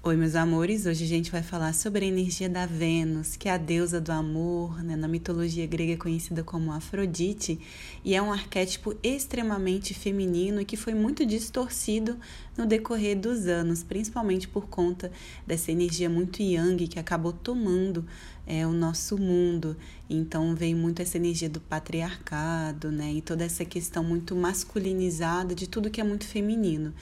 Oi, meus amores. Hoje a gente vai falar sobre a energia da Vênus, que é a deusa do amor, né? na mitologia grega é conhecida como Afrodite, e é um arquétipo extremamente feminino e que foi muito distorcido no decorrer dos anos, principalmente por conta dessa energia muito yang que acabou tomando é, o nosso mundo. Então veio muito essa energia do patriarcado, né? E toda essa questão muito masculinizada de tudo que é muito feminino.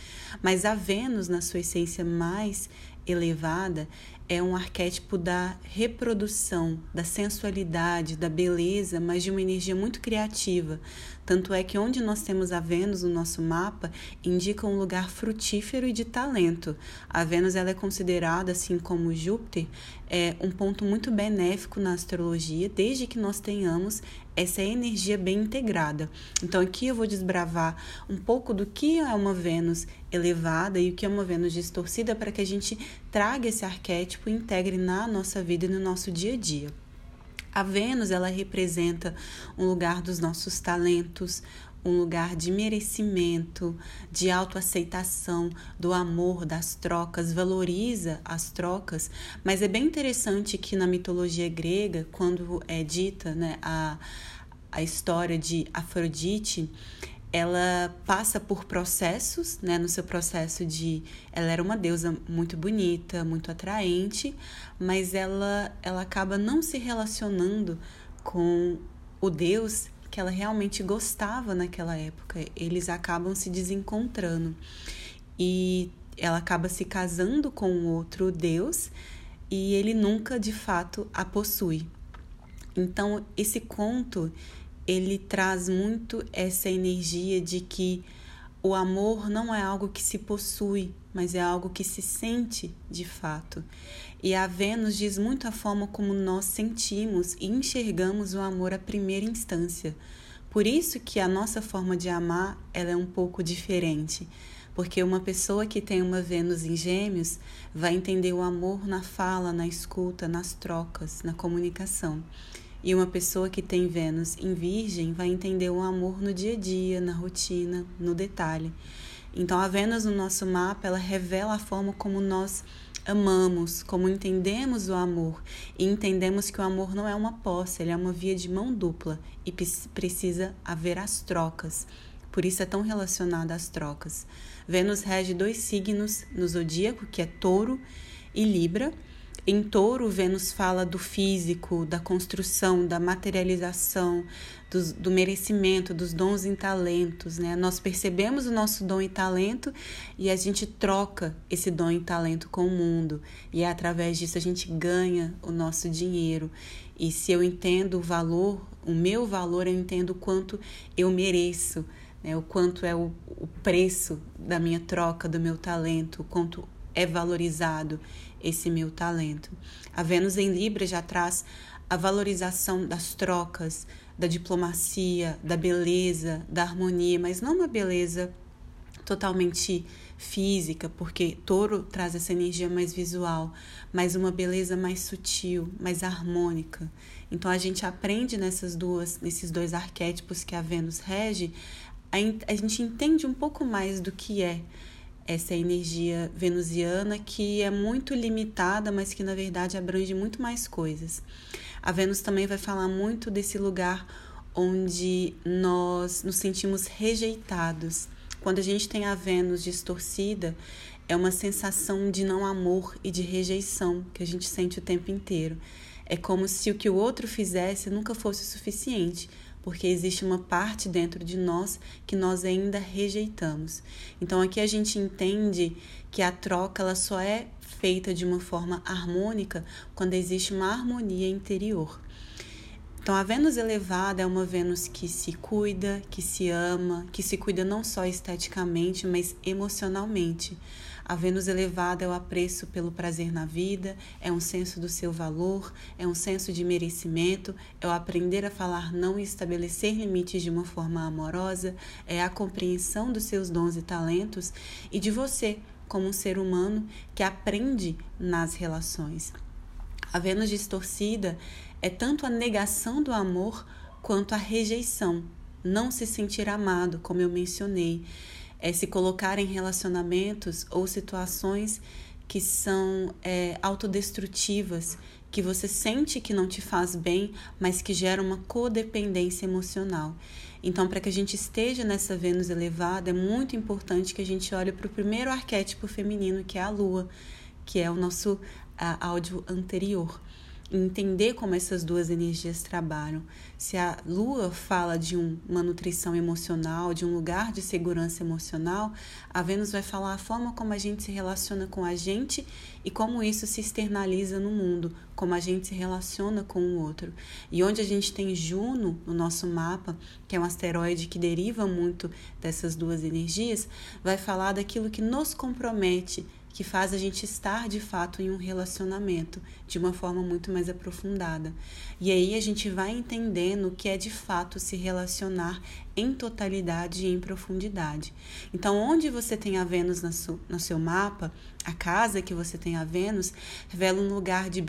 Mas a Vênus, na sua essência mais elevada é um arquétipo da reprodução, da sensualidade, da beleza, mas de uma energia muito criativa. Tanto é que onde nós temos a Vênus no nosso mapa, indica um lugar frutífero e de talento. A Vênus ela é considerada, assim como Júpiter, é um ponto muito benéfico na astrologia, desde que nós tenhamos essa energia bem integrada. Então aqui eu vou desbravar um pouco do que é uma Vênus elevada e o que é uma Vênus distorcida para que a gente traga esse arquétipo e integre na nossa vida e no nosso dia a dia. A Vênus, ela representa um lugar dos nossos talentos, um lugar de merecimento, de autoaceitação, do amor, das trocas, valoriza as trocas, mas é bem interessante que na mitologia grega, quando é dita né, a, a história de Afrodite, ela passa por processos, né, no seu processo de ela era uma deusa muito bonita, muito atraente, mas ela ela acaba não se relacionando com o deus que ela realmente gostava naquela época. Eles acabam se desencontrando. E ela acaba se casando com outro deus e ele nunca de fato a possui. Então, esse conto ele traz muito essa energia de que o amor não é algo que se possui, mas é algo que se sente de fato. E a Vênus diz muito a forma como nós sentimos e enxergamos o amor à primeira instância. Por isso que a nossa forma de amar ela é um pouco diferente. Porque uma pessoa que tem uma Vênus em Gêmeos vai entender o amor na fala, na escuta, nas trocas, na comunicação. E uma pessoa que tem Vênus em Virgem vai entender o amor no dia a dia, na rotina, no detalhe. Então a Vênus no nosso mapa, ela revela a forma como nós amamos, como entendemos o amor e entendemos que o amor não é uma posse, ele é uma via de mão dupla e precisa haver as trocas. Por isso é tão relacionada às trocas. Vênus rege dois signos no zodíaco, que é Touro e Libra, em touro, Vênus fala do físico, da construção, da materialização, do, do, merecimento, dos dons e talentos. Né? Nós percebemos o nosso dom e talento e a gente troca esse dom e talento com o mundo. E é através disso a gente ganha o nosso dinheiro. E se eu entendo o valor, o meu valor, eu entendo o quanto eu mereço. Né? O quanto é o, o preço da minha troca, do meu talento, o quanto é valorizado esse meu talento. A Vênus em Libra já traz a valorização das trocas, da diplomacia, da beleza, da harmonia, mas não uma beleza totalmente física, porque touro traz essa energia mais visual, mas uma beleza mais sutil, mais harmônica. Então a gente aprende nessas duas, nesses dois arquétipos que a Vênus rege, a, a gente entende um pouco mais do que é essa energia venusiana que é muito limitada, mas que na verdade abrange muito mais coisas. A Vênus também vai falar muito desse lugar onde nós nos sentimos rejeitados. Quando a gente tem a Vênus distorcida, é uma sensação de não amor e de rejeição que a gente sente o tempo inteiro. É como se o que o outro fizesse nunca fosse o suficiente porque existe uma parte dentro de nós que nós ainda rejeitamos. Então aqui a gente entende que a troca ela só é feita de uma forma harmônica quando existe uma harmonia interior. Então, a Vênus elevada é uma Vênus que se cuida, que se ama, que se cuida não só esteticamente, mas emocionalmente. A Vênus elevada é o apreço pelo prazer na vida, é um senso do seu valor, é um senso de merecimento, é o aprender a falar não e estabelecer limites de uma forma amorosa, é a compreensão dos seus dons e talentos e de você como um ser humano que aprende nas relações. A Vênus distorcida é tanto a negação do amor quanto a rejeição, não se sentir amado, como eu mencionei é se colocar em relacionamentos ou situações que são é, autodestrutivas, que você sente que não te faz bem, mas que geram uma codependência emocional. Então, para que a gente esteja nessa Vênus elevada, é muito importante que a gente olhe para o primeiro arquétipo feminino, que é a Lua, que é o nosso áudio anterior entender como essas duas energias trabalham. Se a lua fala de um, uma nutrição emocional, de um lugar de segurança emocional, a Vênus vai falar a forma como a gente se relaciona com a gente e como isso se externaliza no mundo, como a gente se relaciona com o outro. E onde a gente tem Juno no nosso mapa, que é um asteroide que deriva muito dessas duas energias, vai falar daquilo que nos compromete que faz a gente estar de fato em um relacionamento de uma forma muito mais aprofundada. E aí a gente vai entendendo o que é de fato se relacionar em totalidade e em profundidade. Então, onde você tem a Vênus no seu mapa, a casa que você tem a Vênus, revela um lugar de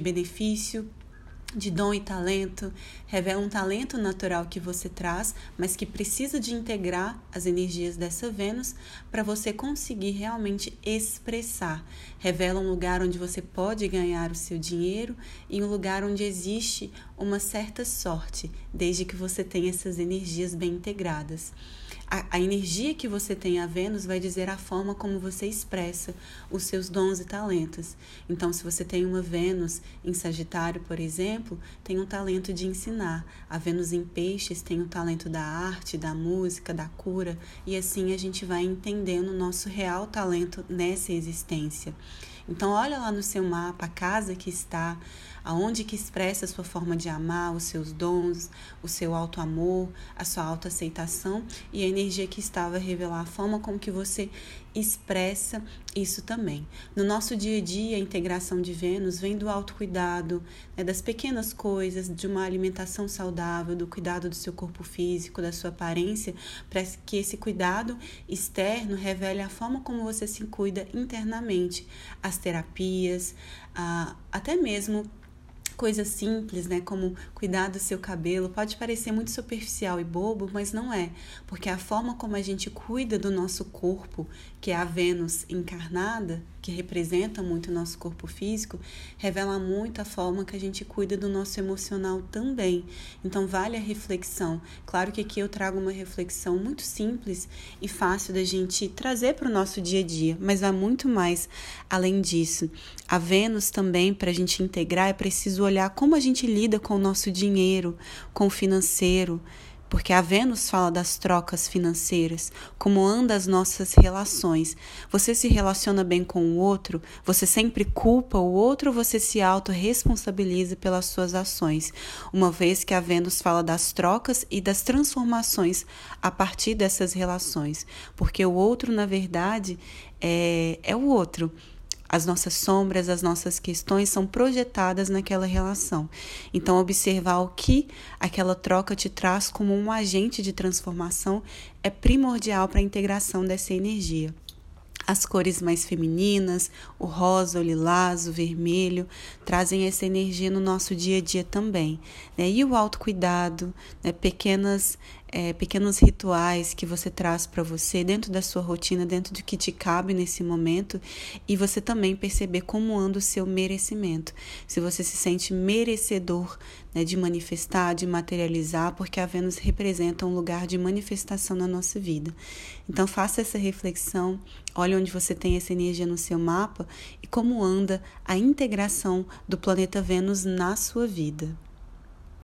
benefício, de dom e talento, revela um talento natural que você traz, mas que precisa de integrar as energias dessa Vênus para você conseguir realmente expressar. Revela um lugar onde você pode ganhar o seu dinheiro e um lugar onde existe uma certa sorte, desde que você tenha essas energias bem integradas. A, a, energia que você tem a Vênus vai dizer a forma como você expressa os seus dons e talentos. Então, se você tem uma Vênus em Sagitário, por exemplo, tem um talento de ensinar. A Vênus em Peixes tem o talento da arte, da música, da cura, e assim a gente vai entendendo o nosso real talento nessa existência. Então, olha lá no seu mapa a casa que está, aonde que expressa a sua forma de amar, os seus dons, o seu alto amor, a sua autoaceitação e a energia que estava a revelar a forma como que você expressa isso também. No nosso dia a dia, a integração de Vênus vem do autocuidado, né, das pequenas coisas, de uma alimentação saudável, do cuidado do seu corpo físico, da sua aparência, para que esse cuidado externo revele a forma como você se cuida internamente, as terapias, até mesmo coisas simples, né, como cuidar do seu cabelo, pode parecer muito superficial e bobo, mas não é, porque a forma como a gente cuida do nosso corpo, que é a Vênus encarnada, que representa muito o nosso corpo físico, revela muito a forma que a gente cuida do nosso emocional também. Então vale a reflexão. Claro que aqui eu trago uma reflexão muito simples e fácil da gente trazer para o nosso dia a dia, mas vai muito mais além disso. A Vênus também, para a gente integrar, é preciso olhar como a gente lida com o nosso dinheiro, com o financeiro, porque a Vênus fala das trocas financeiras, como andam as nossas relações. Você se relaciona bem com o outro? Você sempre culpa o outro ou você se autorresponsabiliza pelas suas ações? Uma vez que a Vênus fala das trocas e das transformações a partir dessas relações, porque o outro, na verdade, é, é o outro. As nossas sombras, as nossas questões são projetadas naquela relação. Então, observar o que aquela troca te traz como um agente de transformação é primordial para a integração dessa energia as cores mais femininas, o rosa, o lilás, o vermelho, trazem essa energia no nosso dia a dia também. Né? E o autocuidado, né? pequenas é, pequenos rituais que você traz para você dentro da sua rotina, dentro do que te cabe nesse momento, e você também perceber como anda o seu merecimento. Se você se sente merecedor né, de manifestar, de materializar, porque a Vênus representa um lugar de manifestação na nossa vida. Então faça essa reflexão, olhe onde você tem essa energia no seu mapa e como anda a integração do planeta Vênus na sua vida.